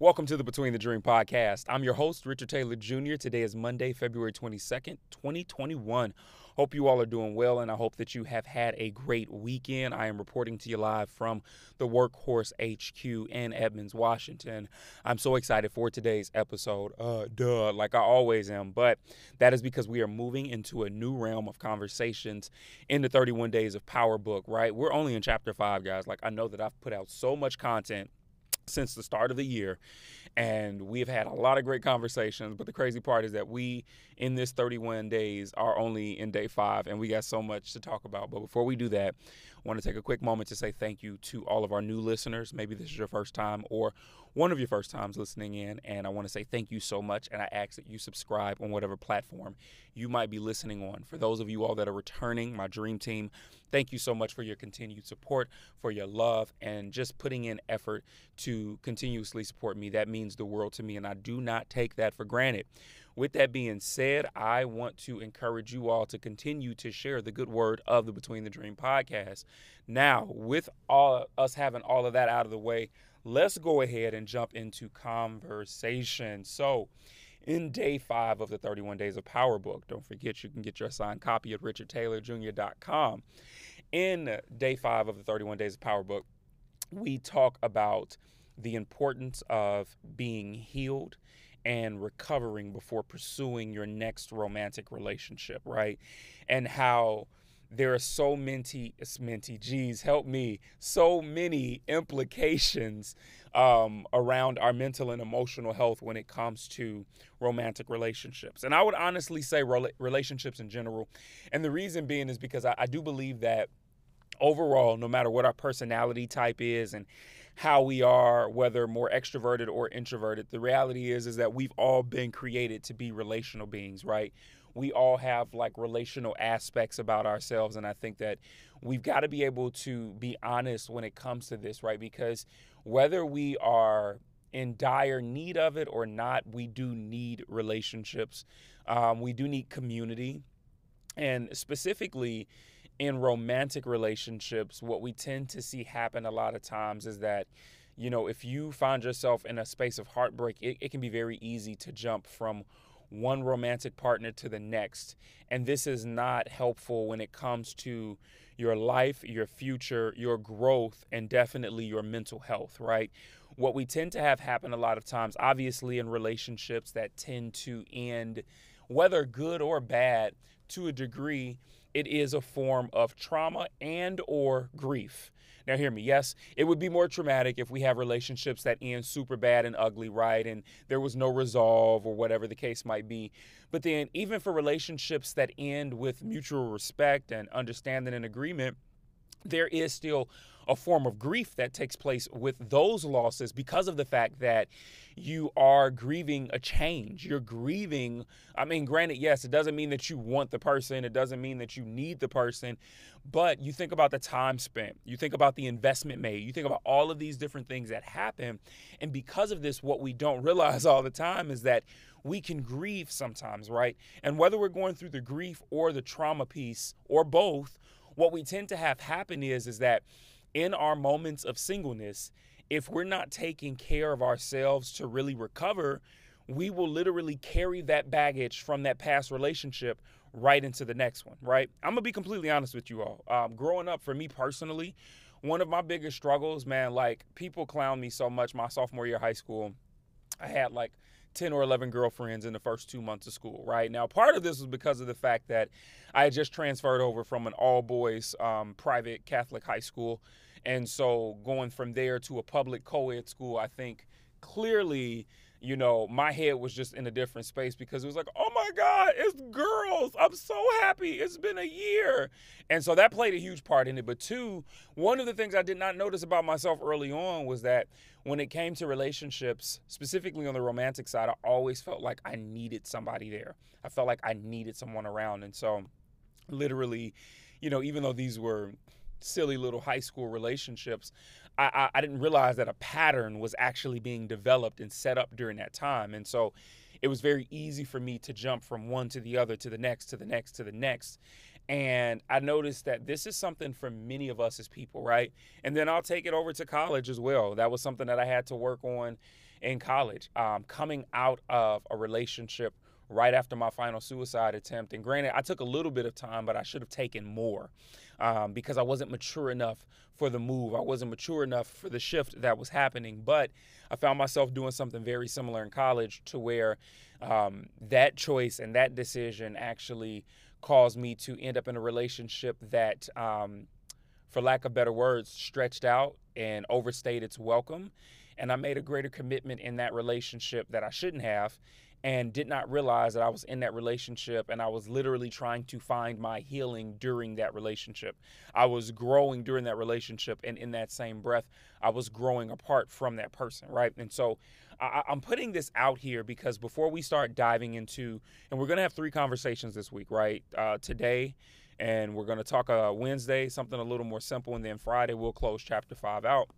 Welcome to the Between the Dream podcast. I'm your host, Richard Taylor Jr. Today is Monday, February 22nd, 2021. Hope you all are doing well, and I hope that you have had a great weekend. I am reporting to you live from the Workhorse HQ in Edmonds, Washington. I'm so excited for today's episode. Uh, duh, like I always am, but that is because we are moving into a new realm of conversations in the 31 Days of Power book, right? We're only in chapter five, guys. Like, I know that I've put out so much content since the start of the year. And we've had a lot of great conversations. But the crazy part is that we, in this 31 days, are only in day five, and we got so much to talk about. But before we do that, I want to take a quick moment to say thank you to all of our new listeners. Maybe this is your first time or one of your first times listening in. And I want to say thank you so much. And I ask that you subscribe on whatever platform you might be listening on. For those of you all that are returning, my dream team, thank you so much for your continued support, for your love, and just putting in effort to continuously support me. That means the world to me. And I do not take that for granted. With that being said, I want to encourage you all to continue to share the good word of the Between the Dream podcast. Now, with all us having all of that out of the way, let's go ahead and jump into conversation. So, in day five of the 31 Days of Power book, don't forget you can get your signed copy at richardtaylorjr.com. In day five of the 31 Days of Power book, we talk about the importance of being healed and recovering before pursuing your next romantic relationship, right? And how there are so many, many, geez, help me, so many implications um, around our mental and emotional health when it comes to romantic relationships. And I would honestly say relationships in general. And the reason being is because I, I do believe that overall, no matter what our personality type is and how we are, whether more extroverted or introverted. The reality is is that we've all been created to be relational beings, right? We all have like relational aspects about ourselves and I think that we've got to be able to be honest when it comes to this, right? Because whether we are in dire need of it or not, we do need relationships. Um, we do need community. And specifically, in romantic relationships, what we tend to see happen a lot of times is that, you know, if you find yourself in a space of heartbreak, it, it can be very easy to jump from one romantic partner to the next. And this is not helpful when it comes to your life, your future, your growth, and definitely your mental health, right? What we tend to have happen a lot of times, obviously, in relationships that tend to end, whether good or bad, to a degree, it is a form of trauma and or grief. Now hear me. Yes, it would be more traumatic if we have relationships that end super bad and ugly, right? And there was no resolve or whatever the case might be. But then even for relationships that end with mutual respect and understanding and agreement, there is still a form of grief that takes place with those losses because of the fact that you are grieving a change. You're grieving. I mean, granted, yes, it doesn't mean that you want the person, it doesn't mean that you need the person, but you think about the time spent, you think about the investment made, you think about all of these different things that happen. And because of this, what we don't realize all the time is that we can grieve sometimes, right? And whether we're going through the grief or the trauma piece or both, what we tend to have happen is is that in our moments of singleness, if we're not taking care of ourselves to really recover, we will literally carry that baggage from that past relationship right into the next one, right? I'm gonna be completely honest with you all. Um, growing up, for me personally, one of my biggest struggles, man, like people clown me so much my sophomore year of high school. I had like 10 or 11 girlfriends in the first two months of school, right? Now, part of this was because of the fact that I had just transferred over from an all boys um, private Catholic high school. And so going from there to a public co ed school, I think clearly you know, my head was just in a different space because it was like, oh my God, it's girls. I'm so happy. It's been a year. And so that played a huge part in it. But two, one of the things I did not notice about myself early on was that when it came to relationships, specifically on the romantic side, I always felt like I needed somebody there. I felt like I needed someone around. And so literally, you know, even though these were silly little high school relationships, I, I didn't realize that a pattern was actually being developed and set up during that time. And so it was very easy for me to jump from one to the other to the next to the next to the next. And I noticed that this is something for many of us as people, right? And then I'll take it over to college as well. That was something that I had to work on in college. Um, coming out of a relationship right after my final suicide attempt. And granted, I took a little bit of time, but I should have taken more um, because I wasn't mature enough for the move. I wasn't mature enough for the shift that was happening. But I found myself doing something very similar in college to where um, that choice and that decision actually caused me to end up in a relationship that, um, for lack of better words, stretched out and overstayed its welcome. And I made a greater commitment in that relationship that I shouldn't have and did not realize that I was in that relationship and I was literally trying to find my healing during that relationship. I was growing during that relationship, and in that same breath, I was growing apart from that person, right? And so I, am putting this out here because before we start diving into, and we're going to have three conversations this week, right? Uh, today, and we're going to talk uh, Wednesday, something a little more simple, and then Friday, we'll close chapter five out.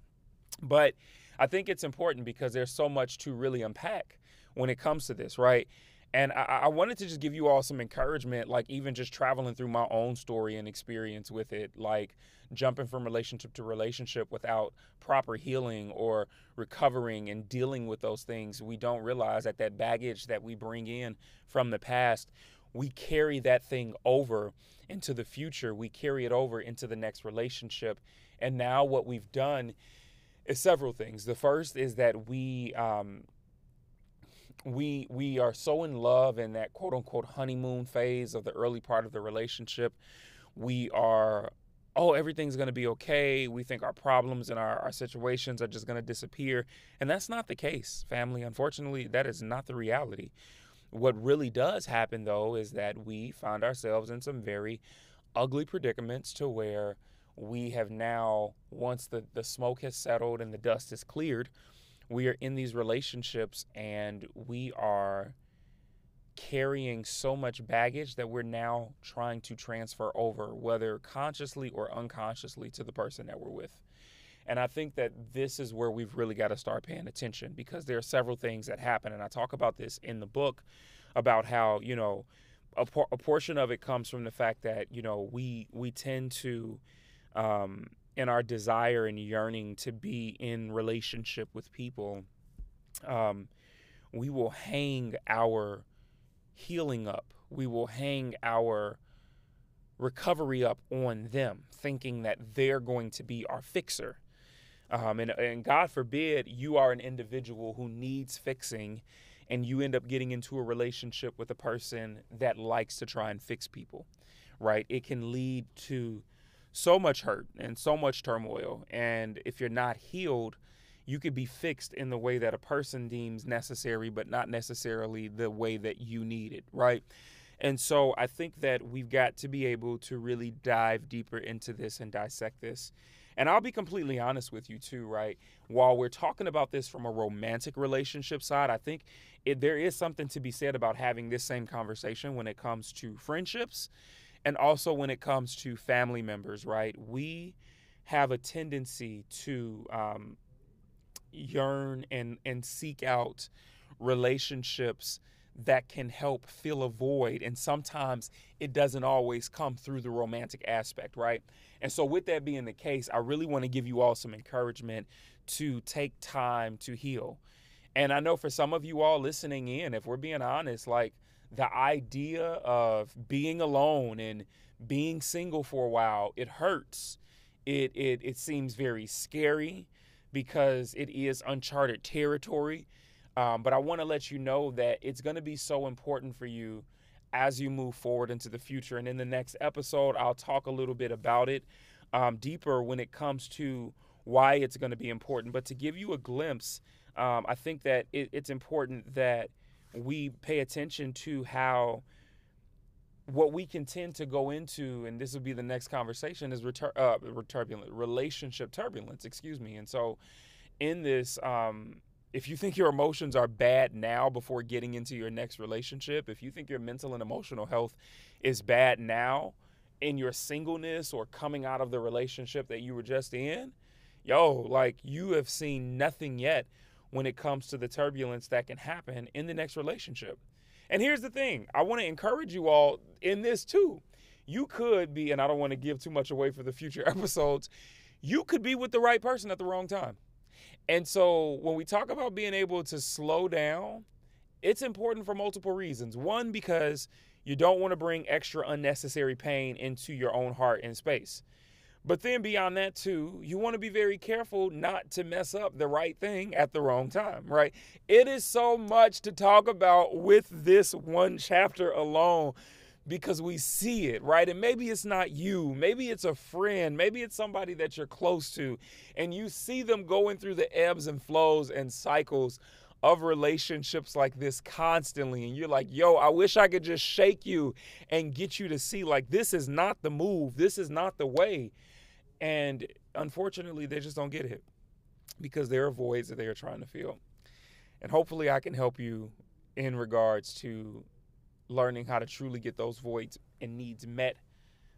But I think it's important because there's so much to really unpack when it comes to this, right? And I, I, wanted to just give you all some encouragement, like even just traveling through my own story and experience with it, like jumping from relationship to relationship without proper healing or recovering and dealing with those things. We don't realize that that baggage that we bring in from the past, we carry that thing over into the future. We carry it over into the next relationship. And now what we've done is several things. The first is that we, um, we we are so in love in that quote unquote honeymoon phase of the early part of the relationship. We are oh everything's going to be okay. We think our problems and our, our situations are just going to disappear. And that's not the case family. Unfortunately that is not the reality. What really does happen though is that we find ourselves in some very ugly predicaments to where we have now once the, the smoke has settled and the dust is cleared we are in these relationships and we are carrying so much baggage that we're now trying to transfer over, whether consciously or unconsciously, to the person that we're with. And I think that this is where we've really got to start paying attention because there are several things that happen. And I talk about this in the book about how, you know, a, por- a portion of it comes from the fact that, you know, we, we tend to, um, in our desire and yearning to be in relationship with people, um, we will hang our healing up. We will hang our recovery up on them, thinking that they're going to be our fixer. Um, and, and God forbid you are an individual who needs fixing and you end up getting into a relationship with a person that likes to try and fix people, right? It can lead to so much hurt and so much turmoil. And if you're not healed, you could be fixed in the way that a person deems necessary, but not necessarily the way that you need it, right? And so I think that we've got to be able to really dive deeper into this and dissect this. And I'll be completely honest with you too, right? While we're talking about this from a romantic relationship side, I think it, there is something to be said about having this same conversation when it comes to friendships and also when it comes to family members, right? We have a tendency to um, yearn and and seek out relationships that can help fill a void and sometimes it doesn't always come through the romantic aspect right and so with that being the case i really want to give you all some encouragement to take time to heal and i know for some of you all listening in if we're being honest like the idea of being alone and being single for a while, it hurts. It it it seems very scary because it is uncharted territory. Um, but I want to let you know that it's going to be so important for you as you move forward into the future. And in the next episode, I'll talk a little bit about it um, deeper when it comes to why it's going to be important. But to give you a glimpse, um, I think that it, it's important that we pay attention to how what we can tend to go into, and this will be the next conversation, is retur- uh, turbulent relationship turbulence. Excuse me. And so, in this, um, if you think your emotions are bad now before getting into your next relationship, if you think your mental and emotional health is bad now in your singleness or coming out of the relationship that you were just in, yo, like you have seen nothing yet when it comes to the turbulence that can happen in the next relationship. And here's the thing I want to encourage you all in this too. You could be, and I don't want to give too much away for the future episodes, you could be with the right person at the wrong time. And so when we talk about being able to slow down, it's important for multiple reasons. One, because you don't want to bring extra unnecessary pain into your own heart and space. But then beyond that, too, you want to be very careful not to mess up the right thing at the wrong time, right? It is so much to talk about with this one chapter alone because we see it, right? And maybe it's not you, maybe it's a friend, maybe it's somebody that you're close to, and you see them going through the ebbs and flows and cycles of relationships like this constantly and you're like yo i wish i could just shake you and get you to see like this is not the move this is not the way and unfortunately, they just don't get it because there are voids that they are trying to fill. And hopefully, I can help you in regards to learning how to truly get those voids and needs met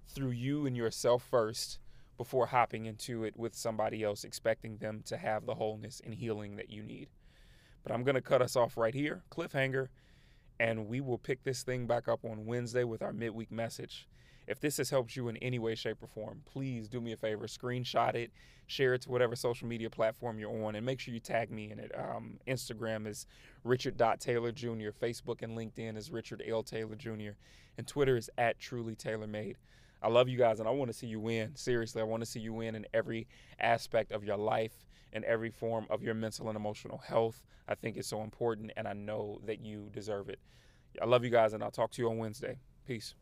through you and yourself first before hopping into it with somebody else, expecting them to have the wholeness and healing that you need. But I'm going to cut us off right here, cliffhanger, and we will pick this thing back up on Wednesday with our midweek message. If this has helped you in any way, shape, or form, please do me a favor, screenshot it, share it to whatever social media platform you're on, and make sure you tag me in it. Um, Instagram is Richard.Taylor Jr., Facebook and LinkedIn is Richard L. Taylor Jr., and Twitter is at Truly Taylor Made. I love you guys, and I want to see you win. Seriously, I want to see you win in every aspect of your life and every form of your mental and emotional health. I think it's so important, and I know that you deserve it. I love you guys, and I'll talk to you on Wednesday. Peace.